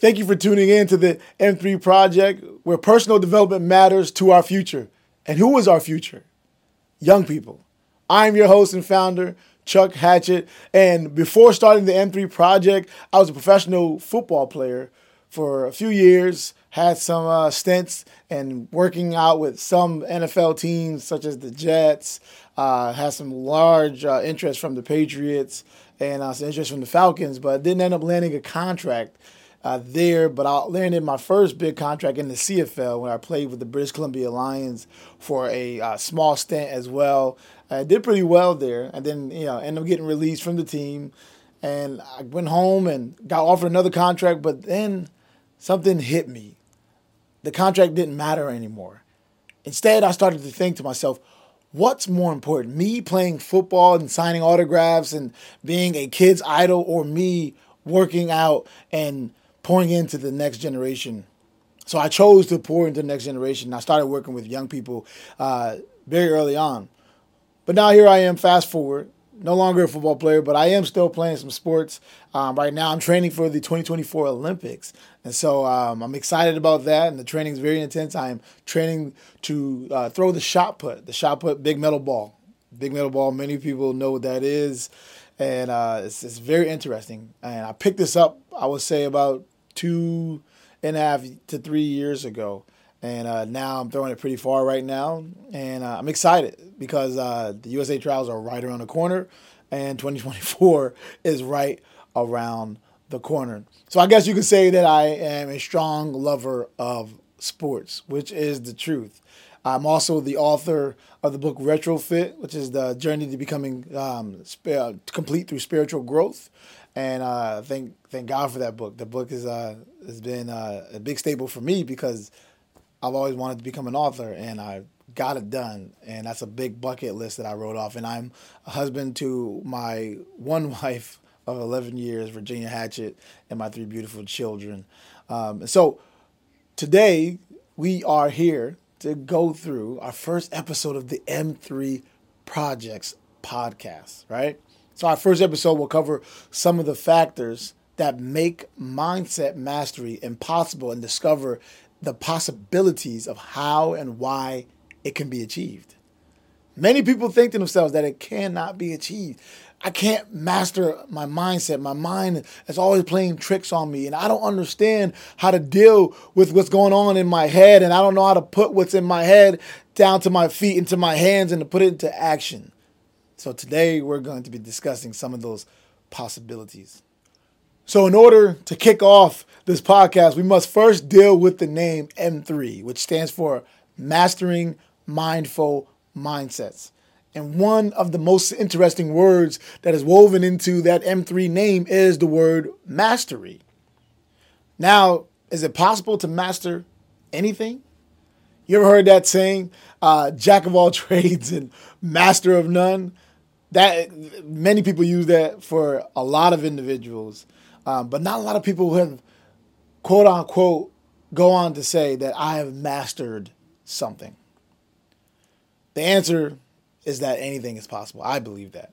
Thank you for tuning in to the M3 Project, where personal development matters to our future. And who is our future? Young people. I'm your host and founder, Chuck Hatchett. And before starting the M3 Project, I was a professional football player for a few years, had some uh, stints and working out with some NFL teams such as the Jets, uh, had some large uh, interest from the Patriots and uh, some interest from the Falcons, but didn't end up landing a contract uh, there, but I landed my first big contract in the CFL when I played with the British Columbia Lions for a uh, small stint as well. I did pretty well there, and then you know ended up getting released from the team, and I went home and got offered another contract, but then something hit me. The contract didn't matter anymore. Instead, I started to think to myself, what's more important, me playing football and signing autographs and being a kid's idol, or me working out and pouring into the next generation. So I chose to pour into the next generation. I started working with young people uh, very early on. But now here I am, fast forward, no longer a football player, but I am still playing some sports. Um, right now, I'm training for the 2024 Olympics. And so um, I'm excited about that. And the training is very intense. I am training to uh, throw the shot put, the shot put big metal ball. Big metal ball, many people know what that is. And uh, it's, it's very interesting. And I picked this up, I would say, about two and a half to three years ago. And uh, now I'm throwing it pretty far right now. And uh, I'm excited because uh, the USA trials are right around the corner and 2024 is right around the corner. So I guess you could say that I am a strong lover of sports, which is the truth. I'm also the author of the book Retrofit, which is the journey to becoming um, sp- complete through spiritual growth and uh, thank thank God for that book. The book is uh, has been uh, a big staple for me because I've always wanted to become an author, and I got it done. And that's a big bucket list that I wrote off. And I'm a husband to my one wife of 11 years, Virginia Hatchett, and my three beautiful children. Um, so today we are here to go through our first episode of the M3 Projects podcast, right? So, our first episode will cover some of the factors that make mindset mastery impossible and discover the possibilities of how and why it can be achieved. Many people think to themselves that it cannot be achieved. I can't master my mindset. My mind is always playing tricks on me, and I don't understand how to deal with what's going on in my head, and I don't know how to put what's in my head down to my feet, into my hands, and to put it into action. So today we're going to be discussing some of those possibilities. So, in order to kick off this podcast, we must first deal with the name M3, which stands for Mastering Mindful Mindsets. And one of the most interesting words that is woven into that M3 name is the word mastery. Now, is it possible to master anything? You ever heard that saying, uh, jack of all trades and master of none? That many people use that for a lot of individuals, um, but not a lot of people who have quote unquote go on to say that I have mastered something. The answer is that anything is possible. I believe that.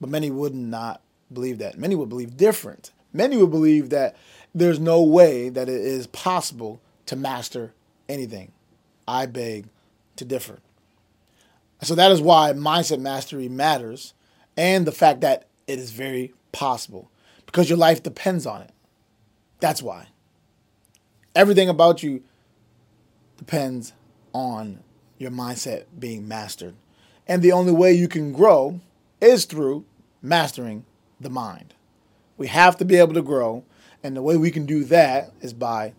But many would not believe that. Many would believe different. Many would believe that there's no way that it is possible to master anything. I beg to differ. So that is why mindset mastery matters and the fact that it is very possible because your life depends on it. That's why. Everything about you depends on your mindset being mastered. And the only way you can grow is through mastering the mind. We have to be able to grow. And the way we can do that is by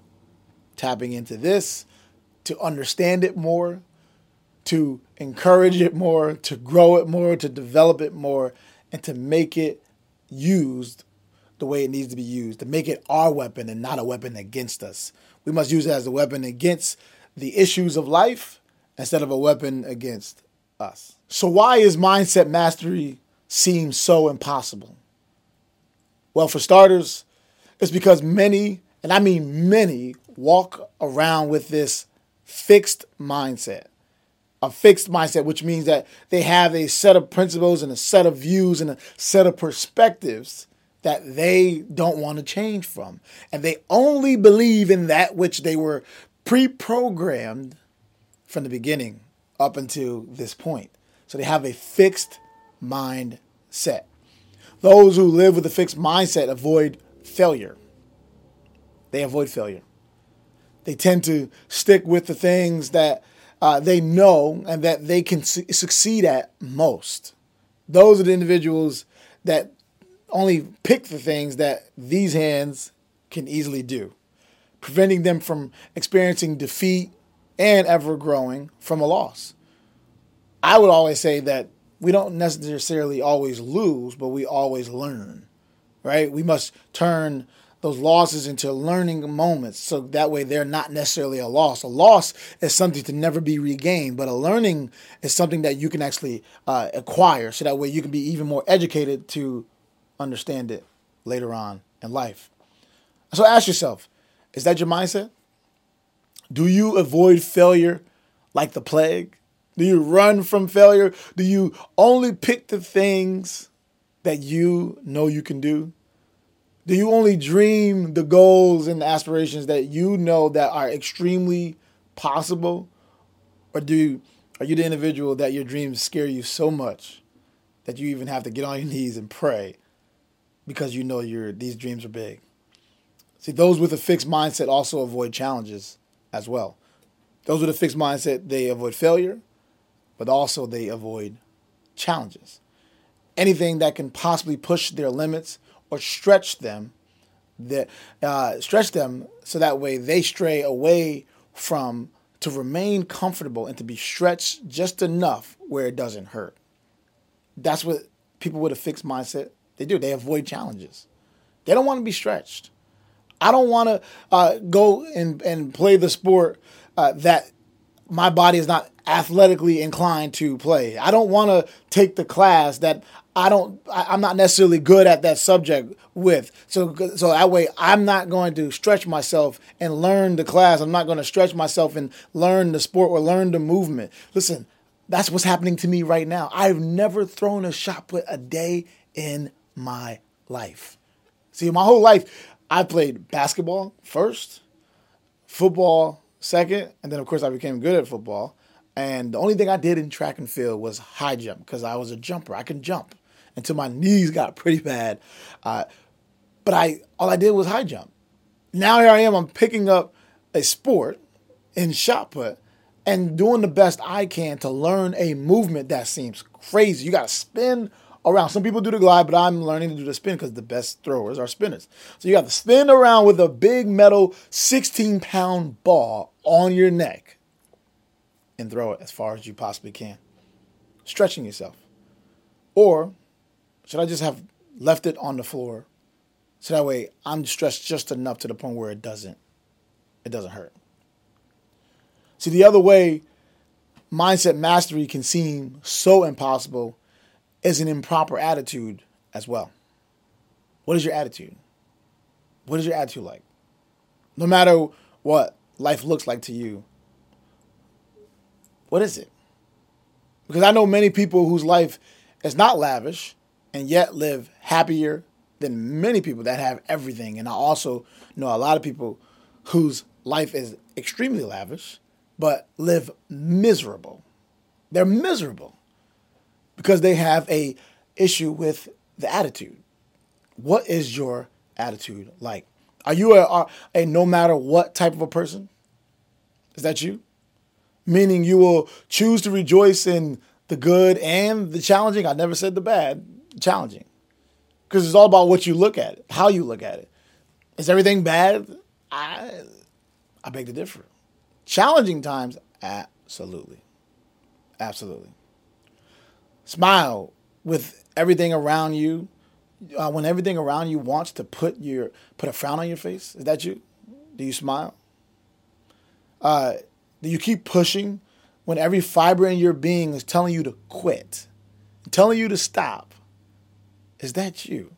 tapping into this to understand it more, to encourage it more, to grow it more, to develop it more, and to make it used the way it needs to be used, to make it our weapon and not a weapon against us. We must use it as a weapon against the issues of life instead of a weapon against us. So, why is mindset mastery seem so impossible? Well, for starters, it's because many, and I mean many, walk around with this fixed mindset a fixed mindset, which means that they have a set of principles and a set of views and a set of perspectives that they don't want to change from. And they only believe in that which they were pre programmed from the beginning up until this point. So they have a fixed mindset. Those who live with a fixed mindset avoid failure. They avoid failure. They tend to stick with the things that uh, they know and that they can su- succeed at most. Those are the individuals that only pick the things that these hands can easily do, preventing them from experiencing defeat and ever growing from a loss. I would always say that we don't necessarily always lose, but we always learn, right? We must turn those losses into learning moments so that way they're not necessarily a loss. A loss is something to never be regained, but a learning is something that you can actually uh, acquire so that way you can be even more educated to understand it later on in life. So ask yourself is that your mindset? Do you avoid failure like the plague? Do you run from failure? Do you only pick the things that you know you can do? Do you only dream the goals and the aspirations that you know that are extremely possible? Or do you, are you the individual that your dreams scare you so much that you even have to get on your knees and pray because you know your these dreams are big? See, those with a fixed mindset also avoid challenges as well. Those with a fixed mindset, they avoid failure, but also they avoid challenges. Anything that can possibly push their limits or stretch them, that uh, stretch them so that way they stray away from to remain comfortable and to be stretched just enough where it doesn't hurt. That's what people with a fixed mindset they do. They avoid challenges. They don't want to be stretched. I don't want to uh, go and, and play the sport uh, that my body is not athletically inclined to play. I don't want to take the class that I don't I, am not necessarily good at that subject with. So so that way I'm not going to stretch myself and learn the class. I'm not going to stretch myself and learn the sport or learn the movement. Listen, that's what's happening to me right now. I've never thrown a shot put a day in my life. See, my whole life I played basketball first, football second, and then of course I became good at football. And the only thing I did in track and field was high jump because I was a jumper. I can jump until my knees got pretty bad. Uh, but I all I did was high jump. Now here I am. I'm picking up a sport in shot put and doing the best I can to learn a movement that seems crazy. You got to spin around. Some people do the glide, but I'm learning to do the spin because the best throwers are spinners. So you got to spin around with a big metal 16 pound ball on your neck and throw it as far as you possibly can, stretching yourself. Or should I just have left it on the floor so that way I'm stressed just enough to the point where it doesn't it doesn't hurt. See the other way mindset mastery can seem so impossible is an improper attitude as well. What is your attitude? What is your attitude like? No matter what life looks like to you, what is it? Because I know many people whose life is not lavish and yet live happier than many people that have everything. And I also know a lot of people whose life is extremely lavish but live miserable. They're miserable because they have a issue with the attitude. What is your attitude like? Are you a, a no matter what type of a person? Is that you? Meaning you will choose to rejoice in the good and the challenging. I never said the bad, challenging. Because it's all about what you look at how you look at it. Is everything bad? I I beg to differ. Challenging times, absolutely. Absolutely. Smile with everything around you. Uh, when everything around you wants to put your put a frown on your face, is that you? Do you smile? Uh, do you keep pushing when every fiber in your being is telling you to quit, telling you to stop? Is that you?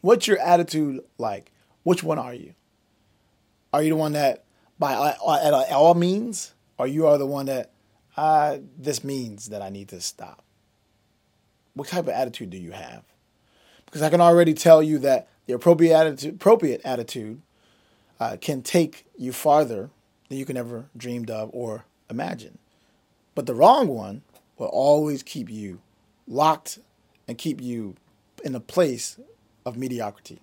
What's your attitude like? Which one are you? Are you the one that, by uh, at all means, or you are the one that, uh, this means that I need to stop? What type of attitude do you have? Because I can already tell you that the appropriate attitude, appropriate attitude uh, can take you farther than you can ever dreamed of or imagine. But the wrong one will always keep you locked and keep you in a place of mediocrity.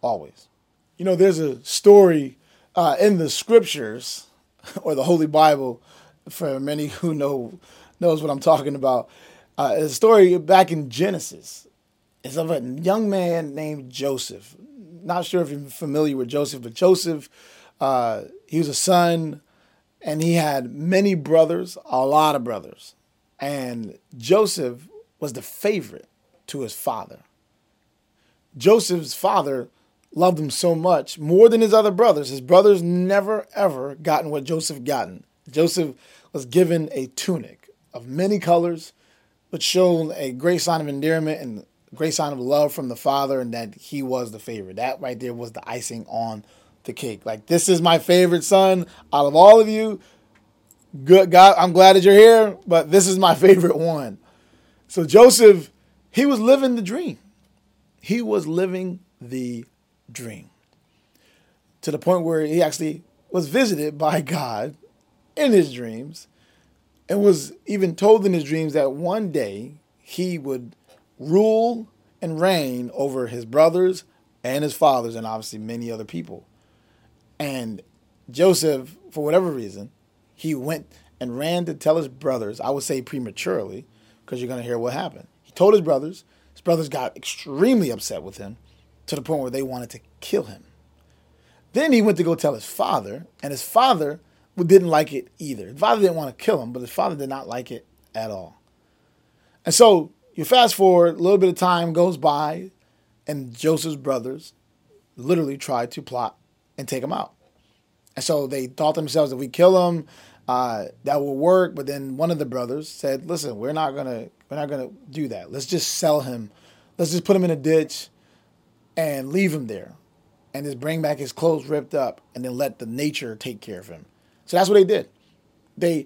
Always. You know, there's a story uh, in the scriptures or the Holy Bible for many who know knows what I'm talking about. Uh, a story back in Genesis. It's of a young man named Joseph. Not sure if you're familiar with Joseph, but Joseph, uh, he was a son and he had many brothers, a lot of brothers. And Joseph was the favorite to his father. Joseph's father loved him so much, more than his other brothers. His brothers never, ever gotten what Joseph gotten. Joseph was given a tunic of many colors, which showed a great sign of endearment and great sign of love from the father, and that he was the favorite. That right there was the icing on the cake. Like, this is my favorite son out of all of you. Good God, I'm glad that you're here, but this is my favorite one. So Joseph, he was living the dream. He was living the dream to the point where he actually was visited by God in his dreams and was even told in his dreams that one day he would rule and reign over his brothers and his fathers and obviously many other people. And Joseph, for whatever reason, he went and ran to tell his brothers, I would say prematurely, because you're going to hear what happened. He told his brothers, his brothers got extremely upset with him to the point where they wanted to kill him. Then he went to go tell his father, and his father didn't like it either. His father didn't want to kill him, but his father did not like it at all. And so you fast forward, a little bit of time goes by, and Joseph's brothers literally tried to plot and take him out. And so they thought themselves, if we kill him, uh, that will work. But then one of the brothers said, "Listen, we're not gonna, we're not gonna do that. Let's just sell him. Let's just put him in a ditch and leave him there and just bring back his clothes ripped up and then let the nature take care of him. So that's what they did. They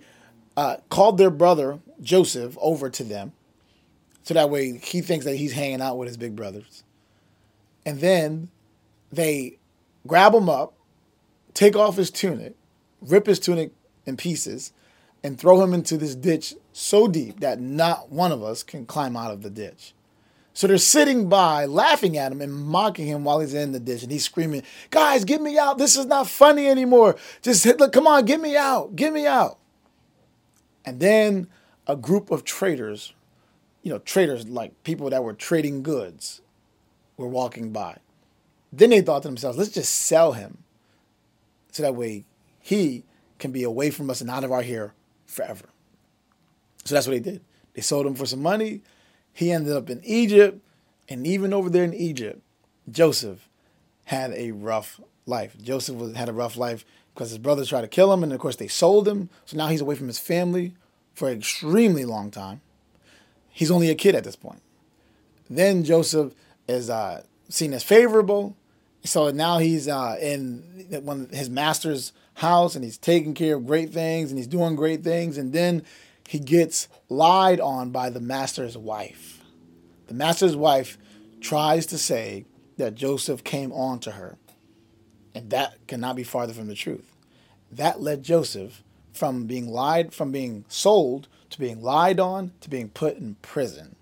uh, called their brother Joseph over to them so that way he thinks that he's hanging out with his big brothers. And then they grab him up, take off his tunic, rip his tunic in pieces, and throw him into this ditch so deep that not one of us can climb out of the ditch. So they're sitting by, laughing at him and mocking him while he's in the ditch. And he's screaming, Guys, get me out. This is not funny anymore. Just hit, look, come on, get me out. Get me out. And then a group of traders, you know, traders like people that were trading goods, were walking by. Then they thought to themselves, let's just sell him. So that way he can be away from us and out of our hair forever. So that's what they did. They sold him for some money he ended up in Egypt, and even over there in Egypt, Joseph had a rough life. Joseph was, had a rough life because his brothers tried to kill him, and of course they sold him. So now he's away from his family for an extremely long time. He's only a kid at this point. Then Joseph is uh, seen as favorable. So now he's uh, in one his master's house and he's taking care of great things and he's doing great things. And then he gets lied on by the master's wife. The master's wife tries to say that Joseph came on to her, and that cannot be farther from the truth. That led Joseph from being lied, from being sold to being lied on to being put in prison.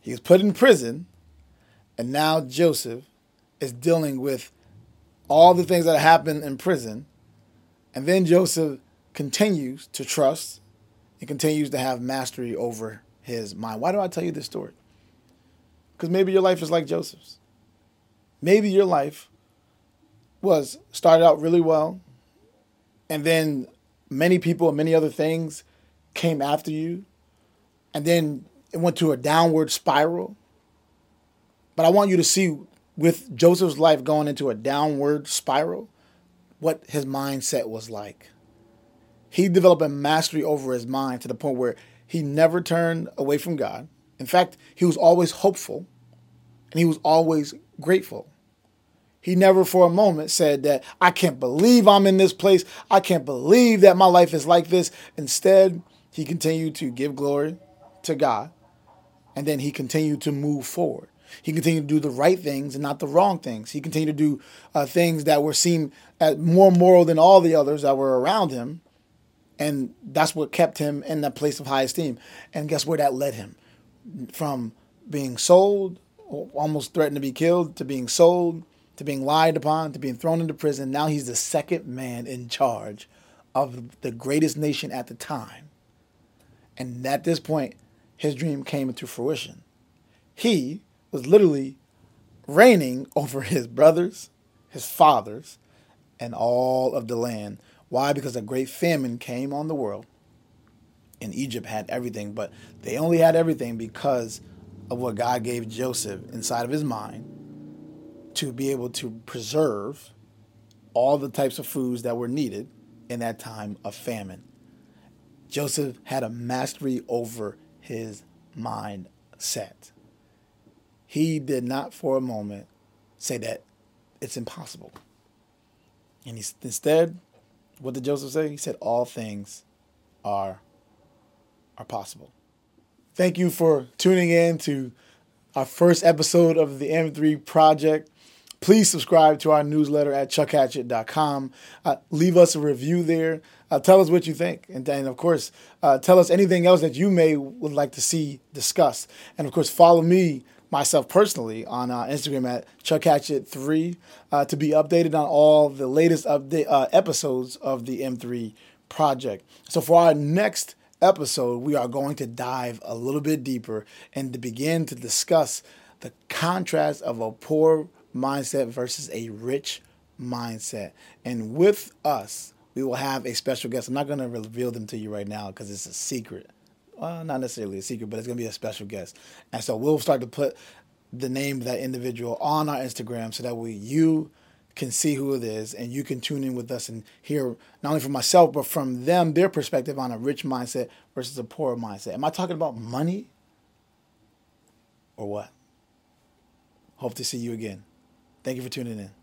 He was put in prison, and now Joseph is dealing with all the things that happened in prison. And then Joseph continues to trust and continues to have mastery over his mind. Why do I tell you this story? Because maybe your life is like Joseph's. Maybe your life was started out really well, and then many people and many other things came after you, and then it went to a downward spiral. But I want you to see with Joseph's life going into a downward spiral, what his mindset was like he developed a mastery over his mind to the point where he never turned away from God. In fact, he was always hopeful and he was always grateful. He never for a moment said that, I can't believe I'm in this place. I can't believe that my life is like this. Instead, he continued to give glory to God and then he continued to move forward. He continued to do the right things and not the wrong things. He continued to do uh, things that were seen as more moral than all the others that were around him. And that's what kept him in that place of high esteem. And guess where that led him? From being sold, almost threatened to be killed, to being sold, to being lied upon, to being thrown into prison. Now he's the second man in charge of the greatest nation at the time. And at this point, his dream came into fruition. He was literally reigning over his brothers, his fathers, and all of the land. Why? Because a great famine came on the world. And Egypt had everything, but they only had everything because of what God gave Joseph inside of his mind to be able to preserve all the types of foods that were needed in that time of famine. Joseph had a mastery over his mindset. He did not for a moment say that it's impossible. And he, instead, what did Joseph say? He said, All things are, are possible. Thank you for tuning in to our first episode of the M3 Project. Please subscribe to our newsletter at chuckhatchett.com. Uh, leave us a review there. Uh, tell us what you think. And then, of course, uh, tell us anything else that you may would like to see discussed. And, of course, follow me, myself personally, on uh, Instagram at Chuck Hatchett Three uh, to be updated on all the latest update, uh, episodes of the M3 project. So for our next episode, we are going to dive a little bit deeper and to begin to discuss the contrast of a poor mindset versus a rich mindset. And with us, we will have a special guest. I'm not going to reveal them to you right now because it's a secret. Well, not necessarily a secret, but it's going to be a special guest. And so we'll start to put the name of that individual on our Instagram so that way you can see who it is and you can tune in with us and hear not only from myself but from them their perspective on a rich mindset versus a poor mindset. Am I talking about money or what? Hope to see you again. Thank you for tuning in.